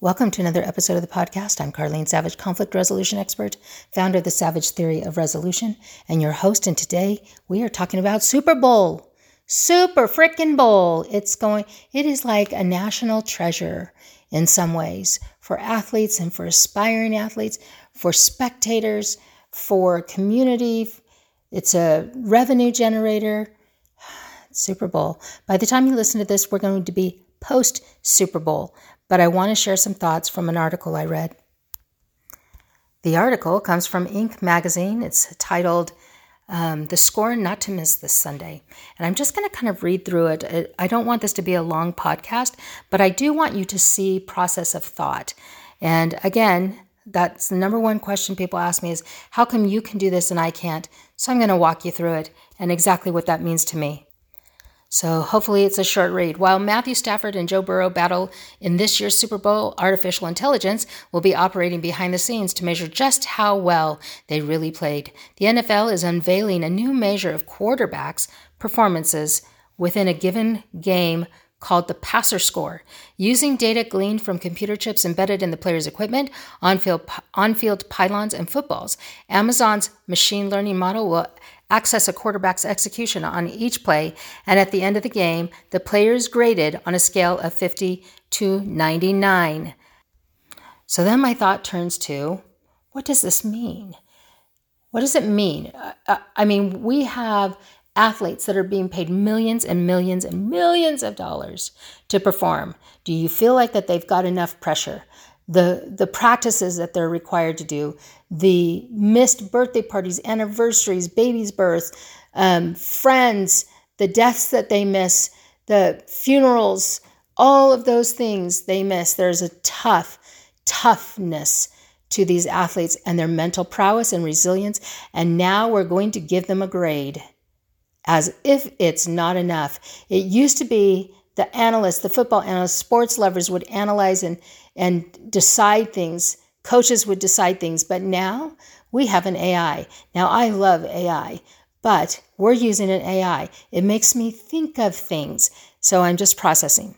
Welcome to another episode of the podcast. I'm Carlene Savage, conflict resolution expert, founder of the Savage Theory of Resolution, and your host. And today we are talking about Super Bowl. Super freaking Bowl. It's going, it is like a national treasure in some ways for athletes and for aspiring athletes, for spectators, for community. It's a revenue generator. Super Bowl. By the time you listen to this, we're going to be post Super Bowl but I want to share some thoughts from an article I read. The article comes from Inc. magazine. It's titled um, The Score Not to Miss This Sunday. And I'm just going to kind of read through it. I don't want this to be a long podcast, but I do want you to see process of thought. And again, that's the number one question people ask me is how come you can do this and I can't? So I'm going to walk you through it and exactly what that means to me. So hopefully it's a short read. While Matthew Stafford and Joe Burrow battle in this year's Super Bowl, artificial intelligence will be operating behind the scenes to measure just how well they really played. The NFL is unveiling a new measure of quarterbacks' performances within a given game called the passer score. Using data gleaned from computer chips embedded in the player's equipment, on-field, on-field pylons, and footballs, Amazon's machine learning model will access a quarterback's execution on each play, and at the end of the game, the player is graded on a scale of 50 to 99. So then my thought turns to what does this mean? What does it mean? Uh, I mean, we have athletes that are being paid millions and millions and millions of dollars to perform. Do you feel like that they've got enough pressure? The the practices that they're required to do, the missed birthday parties, anniversaries, babies' birth, um, friends, the deaths that they miss, the funerals, all of those things they miss. There's a tough, toughness to these athletes and their mental prowess and resilience. And now we're going to give them a grade as if it's not enough. It used to be the analysts, the football analysts, sports lovers would analyze and, and decide things. Coaches would decide things. But now we have an AI. Now I love AI, but we're using an AI. It makes me think of things. So I'm just processing.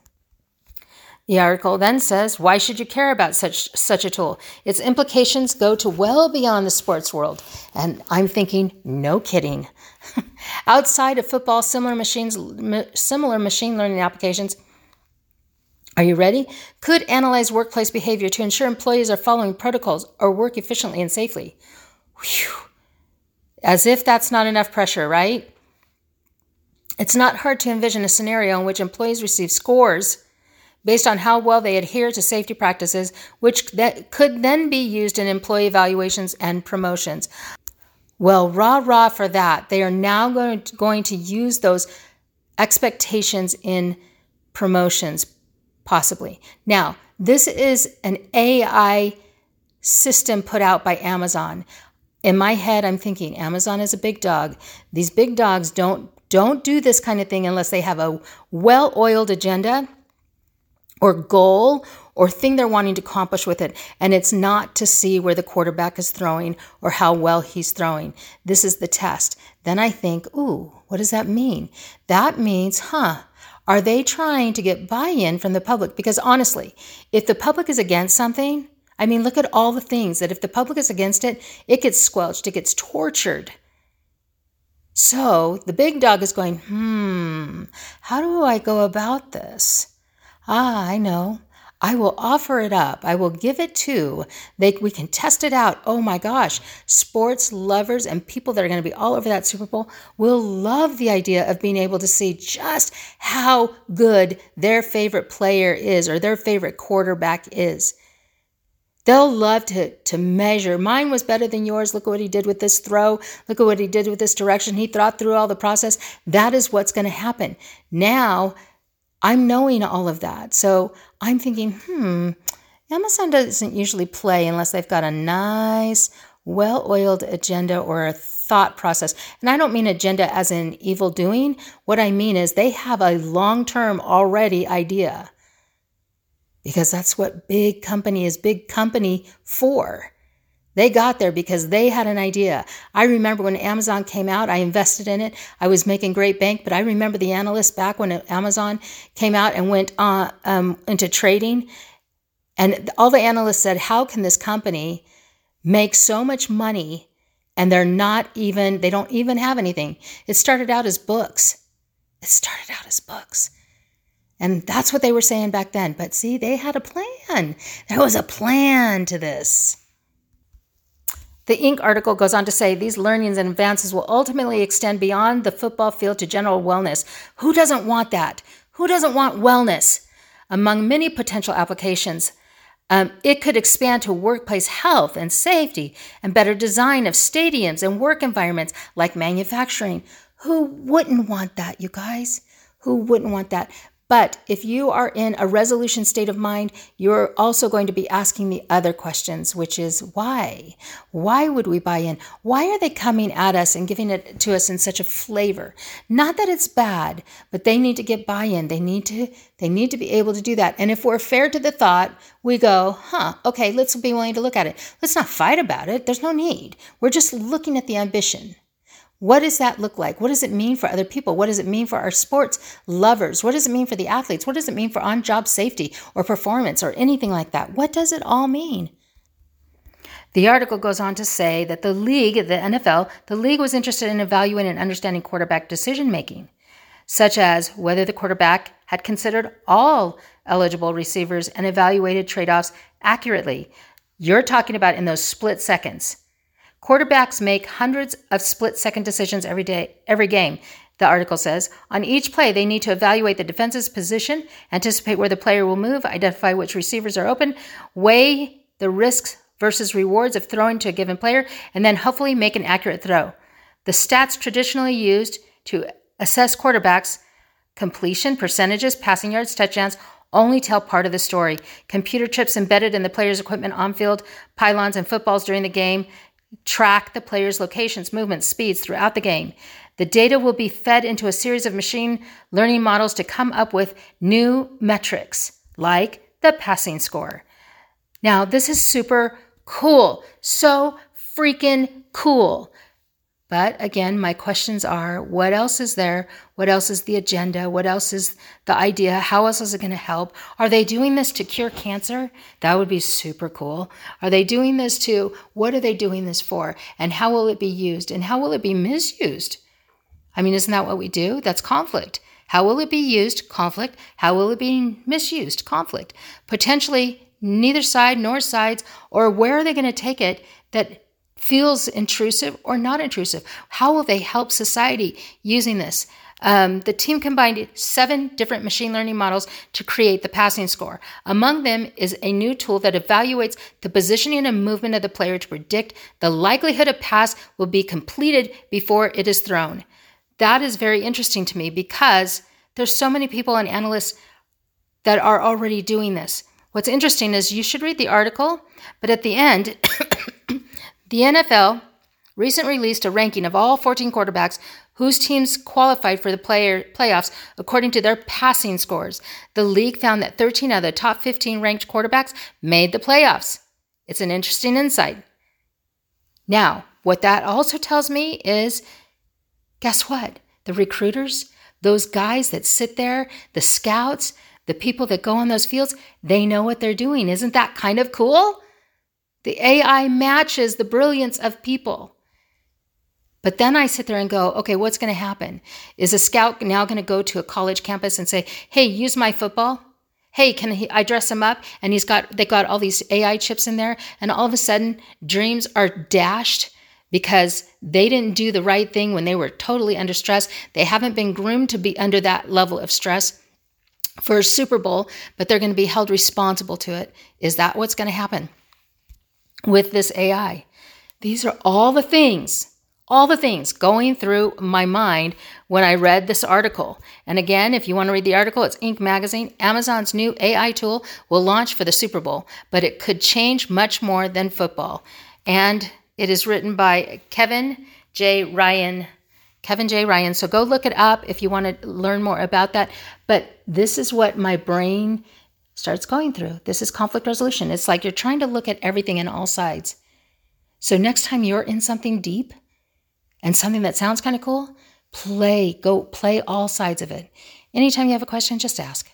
The article then says, Why should you care about such, such a tool? Its implications go to well beyond the sports world. And I'm thinking, no kidding. Outside of football, similar machines, similar machine learning applications. Are you ready? Could analyze workplace behavior to ensure employees are following protocols or work efficiently and safely. Whew. As if that's not enough pressure, right? It's not hard to envision a scenario in which employees receive scores based on how well they adhere to safety practices, which that could then be used in employee evaluations and promotions. Well, rah rah for that. They are now going to, going to use those expectations in promotions, possibly. Now, this is an AI system put out by Amazon. In my head, I'm thinking Amazon is a big dog. These big dogs don't don't do this kind of thing unless they have a well-oiled agenda or goal or thing they're wanting to accomplish with it. And it's not to see where the quarterback is throwing or how well he's throwing. This is the test. Then I think, ooh, what does that mean? That means, huh, are they trying to get buy in from the public? Because honestly, if the public is against something, I mean, look at all the things that if the public is against it, it gets squelched, it gets tortured. So the big dog is going, hmm, how do I go about this? Ah, I know. I will offer it up. I will give it to. They, we can test it out. Oh my gosh. Sports lovers and people that are going to be all over that Super Bowl will love the idea of being able to see just how good their favorite player is or their favorite quarterback is. They'll love to, to measure. Mine was better than yours. Look at what he did with this throw. Look at what he did with this direction. He thought through all the process. That is what's going to happen. Now, I'm knowing all of that. So I'm thinking, hmm, Amazon doesn't usually play unless they've got a nice, well oiled agenda or a thought process. And I don't mean agenda as in evil doing. What I mean is they have a long term already idea because that's what big company is big company for. They got there because they had an idea. I remember when Amazon came out, I invested in it. I was making great bank, but I remember the analysts back when Amazon came out and went uh, um, into trading. And all the analysts said, how can this company make so much money and they're not even, they don't even have anything? It started out as books. It started out as books. And that's what they were saying back then. But see, they had a plan. There was a plan to this. The Inc. article goes on to say these learnings and advances will ultimately extend beyond the football field to general wellness. Who doesn't want that? Who doesn't want wellness? Among many potential applications, um, it could expand to workplace health and safety and better design of stadiums and work environments like manufacturing. Who wouldn't want that, you guys? Who wouldn't want that? But if you are in a resolution state of mind, you're also going to be asking the other questions, which is why? Why would we buy in? Why are they coming at us and giving it to us in such a flavor? Not that it's bad, but they need to get buy-in. They need to they need to be able to do that. And if we're fair to the thought, we go, huh, okay, let's be willing to look at it. Let's not fight about it. There's no need. We're just looking at the ambition. What does that look like? What does it mean for other people? What does it mean for our sports lovers? What does it mean for the athletes? What does it mean for on job safety or performance or anything like that? What does it all mean? The article goes on to say that the league, the NFL, the league was interested in evaluating and understanding quarterback decision making, such as whether the quarterback had considered all eligible receivers and evaluated trade offs accurately. You're talking about in those split seconds. Quarterbacks make hundreds of split second decisions every day, every game. The article says on each play, they need to evaluate the defense's position, anticipate where the player will move, identify which receivers are open, weigh the risks versus rewards of throwing to a given player, and then hopefully make an accurate throw. The stats traditionally used to assess quarterbacks completion, percentages, passing yards, touchdowns only tell part of the story. Computer chips embedded in the player's equipment on field, pylons, and footballs during the game track the player's locations, movements, speeds throughout the game. The data will be fed into a series of machine learning models to come up with new metrics like the passing score. Now, this is super cool. So freaking cool. But again, my questions are what else is there? What else is the agenda? What else is the idea? How else is it going to help? Are they doing this to cure cancer? That would be super cool. Are they doing this to what are they doing this for? And how will it be used? And how will it be misused? I mean, isn't that what we do? That's conflict. How will it be used? Conflict. How will it be misused? Conflict. Potentially neither side nor sides, or where are they going to take it that feels intrusive or not intrusive? How will they help society using this? Um, the team combined seven different machine learning models to create the passing score. Among them is a new tool that evaluates the positioning and movement of the player to predict the likelihood a pass will be completed before it is thrown. That is very interesting to me because there's so many people and analysts that are already doing this. What's interesting is you should read the article, but at the end, The NFL recently released a ranking of all 14 quarterbacks whose teams qualified for the player playoffs according to their passing scores. The league found that 13 of the top 15 ranked quarterbacks made the playoffs. It's an interesting insight. Now, what that also tells me is guess what? The recruiters, those guys that sit there, the scouts, the people that go on those fields, they know what they're doing. Isn't that kind of cool? The AI matches the brilliance of people. But then I sit there and go, okay, what's going to happen? Is a scout now going to go to a college campus and say, hey, use my football? Hey, can he, I dress him up? And he's got, they got all these AI chips in there. And all of a sudden, dreams are dashed because they didn't do the right thing when they were totally under stress. They haven't been groomed to be under that level of stress for a Super Bowl, but they're going to be held responsible to it. Is that what's going to happen? With this AI. These are all the things, all the things going through my mind when I read this article. And again, if you want to read the article, it's Inc. Magazine. Amazon's new AI tool will launch for the Super Bowl, but it could change much more than football. And it is written by Kevin J. Ryan. Kevin J. Ryan. So go look it up if you want to learn more about that. But this is what my brain starts going through. This is conflict resolution. It's like you're trying to look at everything in all sides. So next time you're in something deep and something that sounds kind of cool, play, go play all sides of it. Anytime you have a question, just ask.